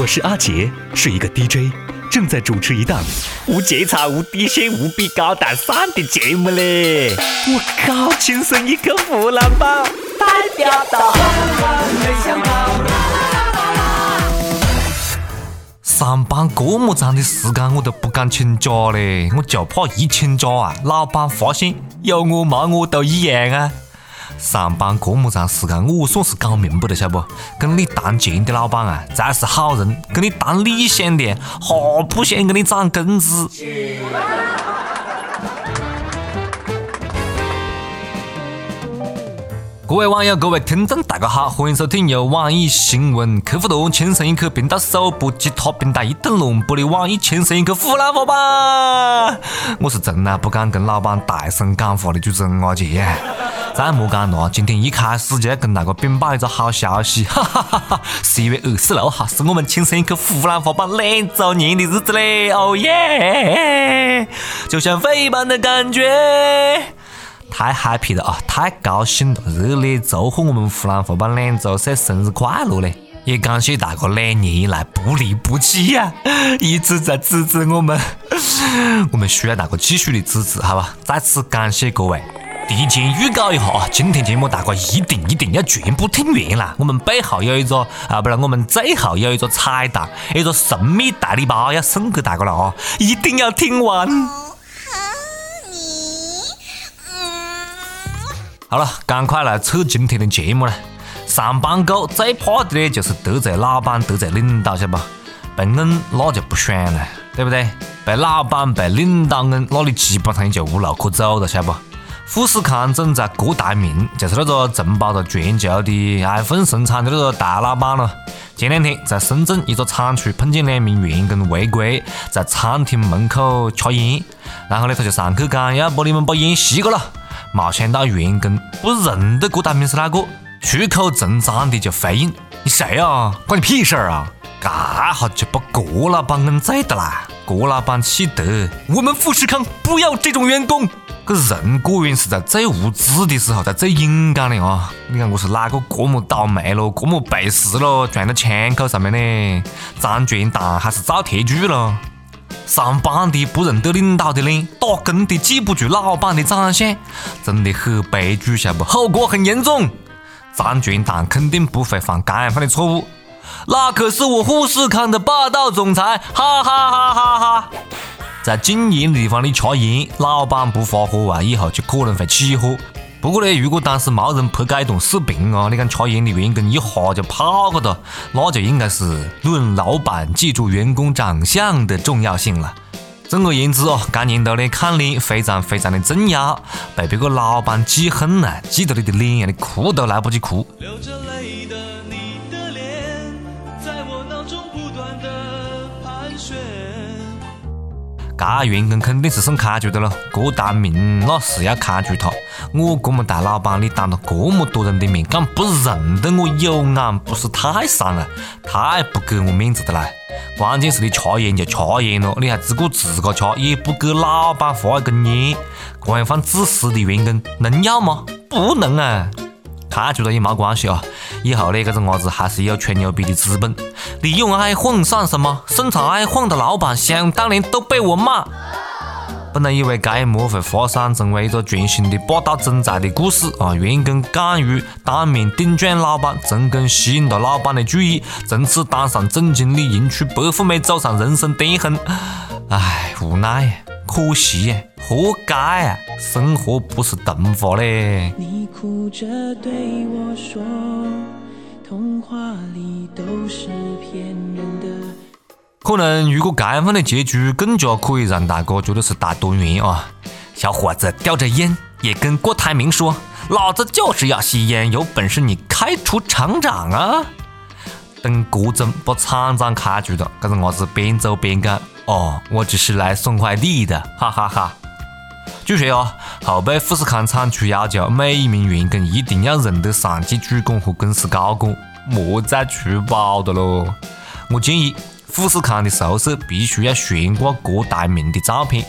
我是阿杰，是一个 DJ，正在主持一档无节操、无底线、无比高大上的节目嘞！我靠，亲生一个湖南宝，代表到。上班这么长的时间，我都不敢请假嘞，我就怕一请假啊，老板发现有我没我都一样啊。上班这么长时间，我算是搞明白了，晓不？跟你谈钱的老板啊，才是好人；跟你谈理想的，哈不想给你涨工资。各位网友，各位听众，大家好，欢迎收听由网易新闻客户端轻松一刻频道首播、其他平台一同龙播的网易轻松一刻湖南话版。我是从来不敢跟老板大声讲话的主持人阿杰。再莫讲了，今天一开始就要跟大家禀报一个好消息，哈哈哈哈！十一月二十六号是我们轻松一刻湖南话版两周年的日子嘞，哦耶！就像飞一般的感觉。太 happy 了啊！太高兴了，热烈祝贺我们湖南话版两周岁生日快乐嘞！也感谢大哥两年以来不离不弃呀，一直在支持我们，我们需要大哥继续的支持，好吧？再次感谢各位。提前预告一下啊，今天节目大家一定一定要全部听完啦！我们背后有一个啊，不然我们最后有一个彩蛋，一个神秘大礼包要送给大家了啊，一定要听完。好了，赶快来测今天的节目了。上班狗最怕的呢，就是得罪老板、得罪领导，晓得不？被恩那就不爽了，对不对？被老板、被领导恩，那你基本上就无路可走了，晓得不？富士康总裁郭台铭就是那个承包着全球的 iPhone 生产的那个大老板了。前两天在深圳一个厂区碰见两名员工违规在餐厅门口抽烟，然后呢他就上去讲要把你们把烟吸过了。没想到员工不认得郭大明是哪个，出口成章的就回应：“你谁啊？关你屁事啊！”这下就把郭老板摁醉的啦。郭老板气得：“我们富士康不要这种员工。”这人果然是在最无知的时候才最勇敢的啊！你看我是哪个这么倒霉咯，这么背时咯，撞到枪口上面呢？张全蛋还是造铁柱咯？上班的不认得领导的脸，打工的记不住老板的长相，真的很悲剧，晓不？后果很严重。张全蛋肯定不会犯刚犯的错误，那可是我富士康的霸道总裁，哈哈哈哈哈！在禁烟的地方你吃烟，老板不发火啊，以后就可能会起火。不过呢，如果当时没人拍这段视频啊，你看抽烟的员工一下就跑个哒，那就应该是论老板记住员工长相的重要性了。总而言之哦，这年头呢，看脸非常非常的重要，被别个老板记恨了，记得你的脸，你哭都来不及哭。流着泪这员工肯定是送开除的喽，郭台铭那是要开除他。我这么大老板，你当着这么多人的面，敢不认得我，有眼不是太伤了，太不给我面子的啦！关键是你吃烟就吃烟了，你还自顾自个吃，也不给老板发一根烟，这样放自私的员工能要吗？不能啊！开除了也没关系啊，以后呢，这个伢子还是有吹牛逼的资本。利用爱混算什么？生产爱混的老板，想当年都被我骂。本来以为这一幕会发展成为一个全新的霸道总裁的故事啊，员工敢于当面顶撞老板，成功吸引了老板的注意，从此当上总经理，迎娶白富美，走上人生巅峰。唉，无奈，可惜呀，活该啊！生活不是童话嘞。你哭着对我说，童话里都是骗人的。可能如果这样的结局更加可以让大哥觉得是大团圆啊！小伙子叼着烟也跟郭台铭说：“老子就是要吸烟，有本事你开除厂长啊！”等郭总把厂长开除了，这个伢子边走边讲：“哦，我只是来送快递的，哈哈哈。”据说啊，后被富士康厂区要求每一名员工一定要认得上级主管和公司高管，莫再出包的喽！我建议。富士康的宿舍必须要悬挂郭台铭的照片，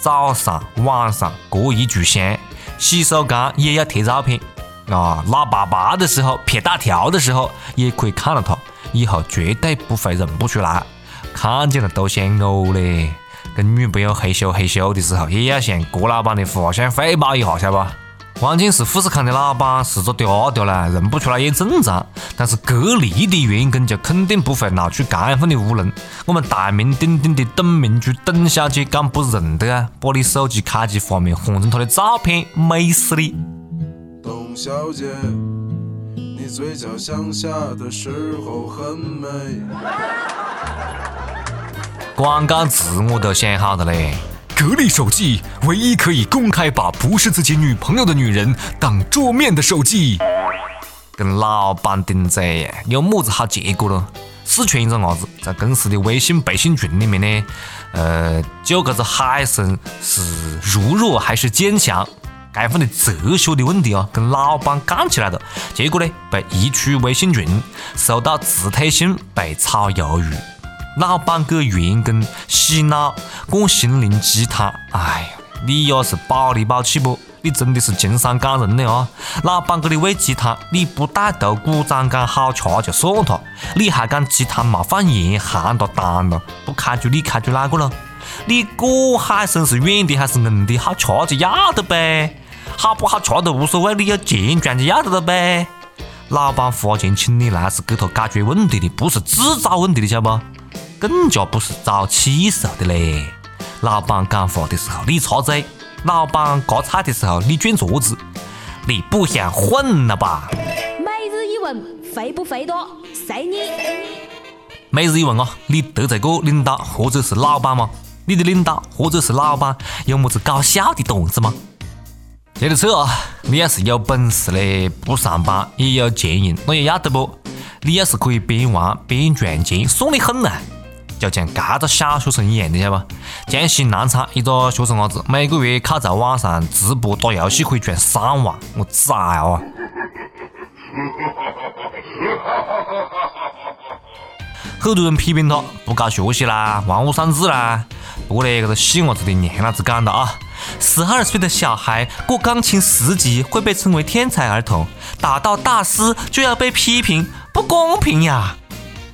早上、晚上各一炷香，洗手间也要贴照片。啊，拉粑粑的时候、撇大条的时候也可以看到他，以后绝对不会认不出来，看见了都想呕嘞。跟女朋友嘿咻嘿咻的时候，也要向郭老板的画像汇报一下，晓得不？关键是富士康的老板是个嗲嗲啦，认不出来也正常。但是格力的员工就肯定不会闹出这样的乌龙。我们大名鼎鼎的董明珠董小姐敢不认得啊？把你手机开机画面换成她的照片，美死你！小姐，你嘴角向下的时候很美。广告词我都想好了嘞。格力手机，唯一可以公开把不是自己女朋友的女人当桌面的手机。跟老板顶嘴，有么子好结果咯？四川一个伢子在公司的微信背信群里面呢，呃，就搿个海森是如弱还是坚强，该份的哲学的问题啊，跟老板干起来了，结果呢被移出微信群，收到辞退信，被炒鱿鱼。老板给员工洗脑，灌心灵鸡汤。哎呀，你也是宝里宝气不？你真的是情商感人的啊！老板给你喂鸡汤，你不带头鼓掌讲好吃就算了，你还讲鸡汤没放盐，咸了淡了，不开除你开除哪个了？你果海参是软的还是硬的？好吃就要得呗，好不好吃都无所谓，你有钱赚就要得了呗。老板花钱请你来是给他解决问题的，不是制造问题的，晓得不？更加不是找气受的嘞！老板讲话的时候你插嘴，老板夹菜的时候你卷桌子，你不想混了吧？每日一问，肥不肥多？随你。每日一问啊，你得罪过领导或者是老板吗？你的领导或者是老板有么子搞笑的段子吗？接着扯啊，你要是有本事嘞，不上班也有钱用，那也要得不？你要是可以边玩边赚钱，爽的很啊！就像这个小学生一样的，晓得不？江西南昌一个学生伢子，每个月靠在网上直播打游戏可以赚三万，我崽啊！很多人批评他不搞学习啦，玩物丧志啦。不过呢，这个细伢子的娘老子讲的啊，十二岁的小孩过钢琴十级会被称为天才儿童，打到大师就要被批评，不公平呀！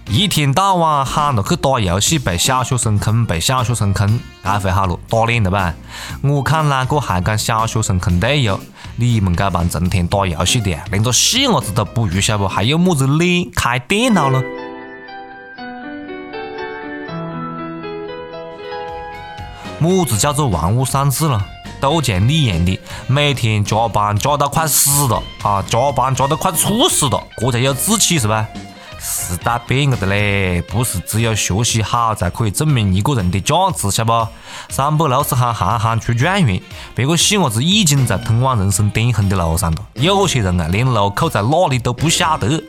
一天到晚喊着去打游戏，被小学生坑，被小学生坑，该回好了，打脸了吧？我看哪个还敢小学生坑队友？你们这帮成天打游戏的，连个细伢子都不如，晓得不？还有么子脸开电脑了？么子叫做玩物丧志了？都像你一样的，每天加班加到快死了啊！加班加到快猝死了，这才有志气是吧？时代变了的嘞，不是只有学习好才可以证明一个人的价值，晓不？三百六十行行行出状元，别个细伢子已经在通往人生巅峰的路上了。有些人啊，连路口在哪里都不晓得。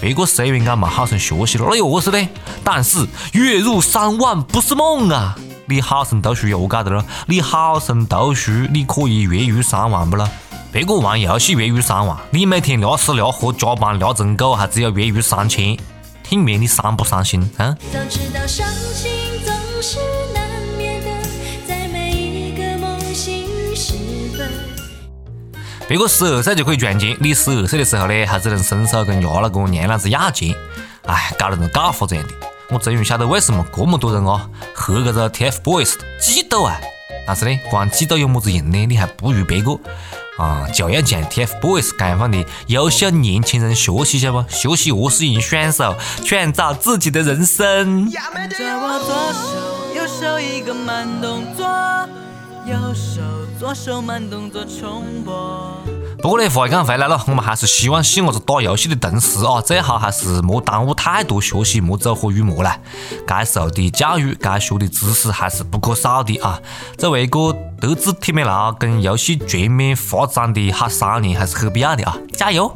别个虽然讲没好生学习了，那又何是呢？但是月入三万不是梦啊！你好生读书又搞的了？你好生读书，你可以月入三万不咯？别个玩游戏月入三万，你每天聊吃聊喝加班聊成狗，还只有月入三千，听面你伤不伤心啊？别个十二岁就可以赚钱，你十二岁的时候呢，还只能伸手跟伢老公娘老子要钱，哎，搞得人搞发这样的。我终于晓得为什么这么多人啊和这个 TFBOYS 嫉妒啊！但是呢，光嫉妒有么子用呢？你还不如别个。啊，就要向 TFBOYS 解放的优秀年轻人学习，晓不？学习何是用双手创造自己的人生。不过呢，话讲回来了，我们还是希望细伢子打游戏的同时啊，最好还是莫耽误太多学习，莫走火入魔啦。该受的教育，该学的知识还是不可少的啊。作为一个德智体美劳跟游戏全面发展的好少年，还是很必要的啊！加油！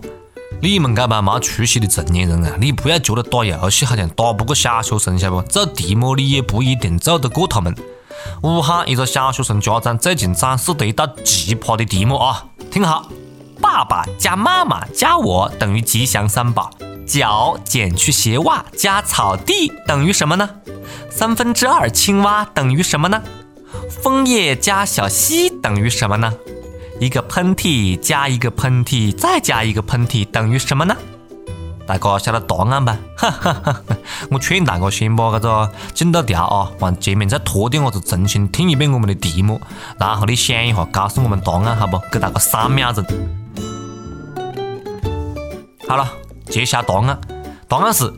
你们这帮没出息的成年人啊，你不要觉得打游戏好像打不过小学生，晓得不？做题目你也不一定做得过他们。武汉一个小学生家长最近展示的一道奇葩的题目啊，听好。爸爸加妈妈加我等于吉祥三宝，脚减去鞋袜加草地等于什么呢？三分之二青蛙等于什么呢？枫叶加小溪等于什么呢？一个喷嚏加一个喷嚏再加一个喷嚏等于什么呢？大家晓得答案吧？哈哈哈！我劝大家先把这个进到调啊，往前面再拖点，我就重新听一遍我们的题目，然后你想一下，告诉我们答案，好不？给大家三秒钟。好了，揭晓答案，答案是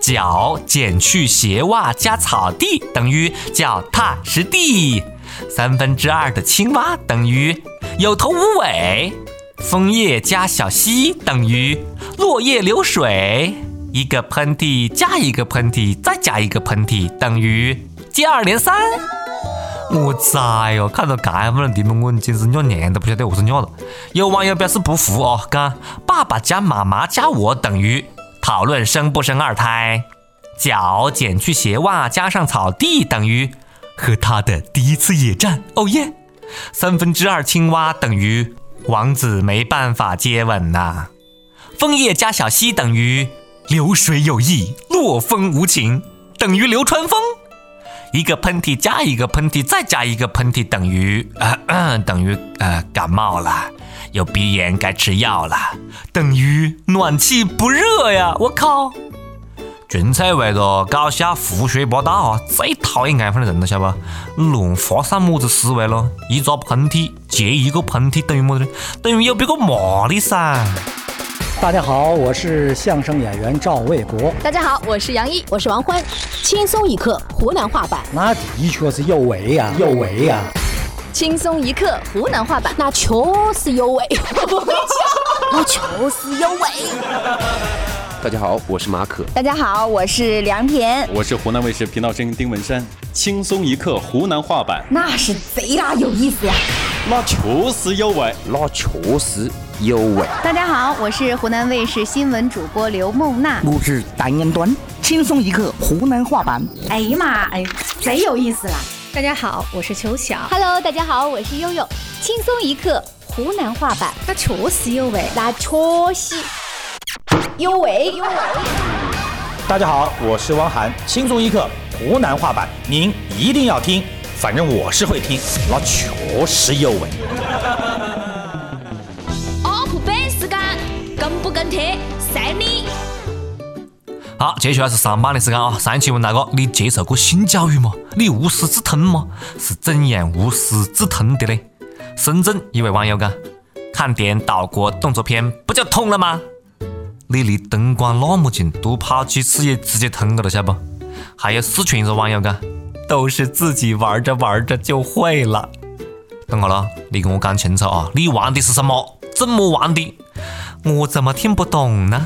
脚减去鞋袜加草地等于脚踏实地。三分之二的青蛙等于有头无尾。枫叶加小溪等于落叶流水，一个喷嚏加一个喷嚏再加一个喷嚏等于接二连三。我崽哟，看到这么的题目，我简直尿尿都不晓得何是尿了。有网友表示不服哦，讲爸爸加妈妈加我等于讨论生不生二胎，脚减去鞋袜加上草地等于和他的第一次野战。哦耶，三分之二青蛙等于。王子没办法接吻呐，枫叶加小溪等于流水有意，落风无情等于流川枫。一个喷嚏加一个喷嚏再加一个喷嚏等于呃等于呃感冒了，有鼻炎该吃药了，等于暖气不热呀！我靠！纯粹为了搞笑胡说八道啊！最讨厌这样的人了，晓得不？乱发散么子思维咯？一个喷嚏接一个喷嚏等于么子？等于有别个骂你噻！大家好，我是相声演员赵卫国。大家好，我是杨一，我是王欢。轻松一刻湖南话版，那的确是有味呀，有味呀！轻松一刻湖南话版，那确实有味。那确实有味。大家好，我是马可。大家好，我是梁田。我是湖南卫视频道声音丁文山。轻松一刻湖南话版，那是贼拉有意思呀！那确实有味，那确实有味。大家好，我是湖南卫视新闻主播刘梦娜。我是单言端。轻松一刻湖南话版。哎呀妈，哎，贼有意思啦！大家好，我是秋晓。Hello，大家好，我是悠悠。轻松一刻湖南话版，那确实有味，那确实。有味有味。大家好，我是汪涵，轻松一刻湖南话版，您一定要听，反正我是会听，那确实有味。跟贴，随你。好，接下来是上班的时间啊！上一期问大哥，你接受过性教育吗？你无师自通吗？是怎样无师自通的呢？深圳一位网友讲，看电岛国动作片不就通了吗？你离灯光那么近，多跑几次也直接通了，晓不？还有四川一个网友讲，都是自己玩着玩着就会了。等下了，你跟我讲清楚啊！你玩的是什么？怎么玩的？我怎么听不懂呢？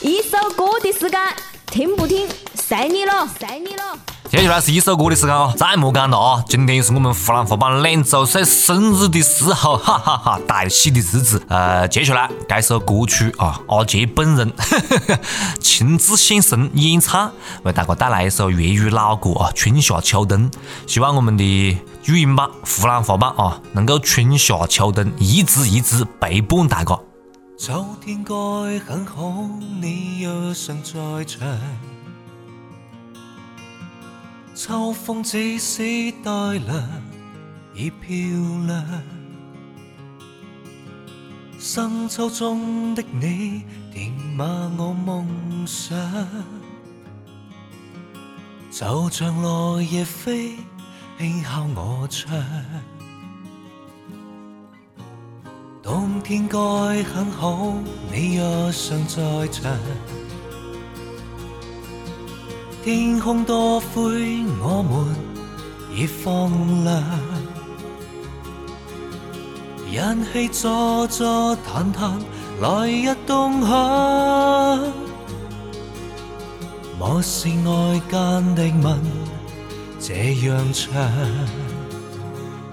一首歌的时间，听不听，随你了，随你了。接下来是一首歌的时间啊！再莫讲了啊！今天是我们湖南话版两周岁生日的时候，哈哈哈！大喜的日子。呃，接下来这首歌曲啊，阿杰本人亲自现身演唱，为大家带来一首粤语老歌啊，《春夏秋冬》。希望我们的语音版、湖南话版啊，能够春夏秋冬一直一直陪伴大家。秋天该很好，你若尚在场。秋风即使带凉，已漂亮。深秋中的你，填满我梦想。就像落叶飞，轻敲我窗。冬天该很好，你若尚在场。天空多灰，我们已放亮。人气坐坐谈谈，来日动向。莫是外间的吻，这样长。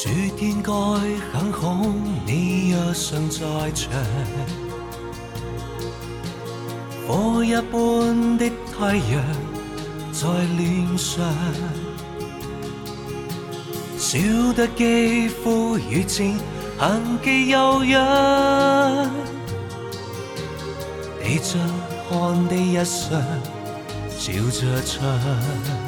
暑天该很好，你若尚在场。火一般的太阳在脸上，笑得肌肤如前痕迹悠扬，地着看的一双笑着唱。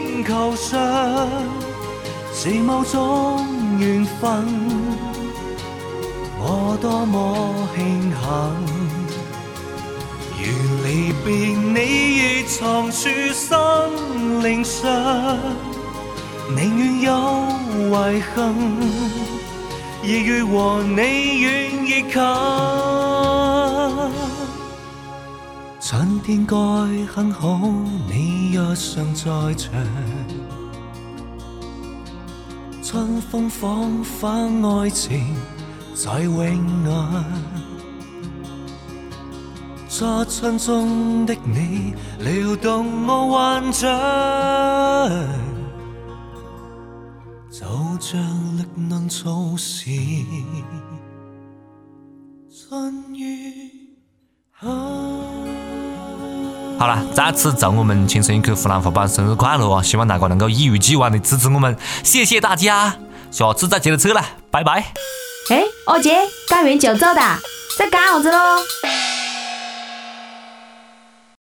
球上，是某种缘分，我多么庆幸。如离别你，已藏处心灵上，宁愿有遗憾，亦愿和你远亦近。春天该很好，你若尚在场。春风仿佛爱情在永远。初春中的你撩动我幻想，就像力能促使春雨好了，再次祝我们轻松一刻湖南伙伴生日快乐哦！希望大家能够一如既往的支持我们，谢谢大家，下次再接着扯了，拜拜。哎，二姐，干完就走的，在干啥子喽？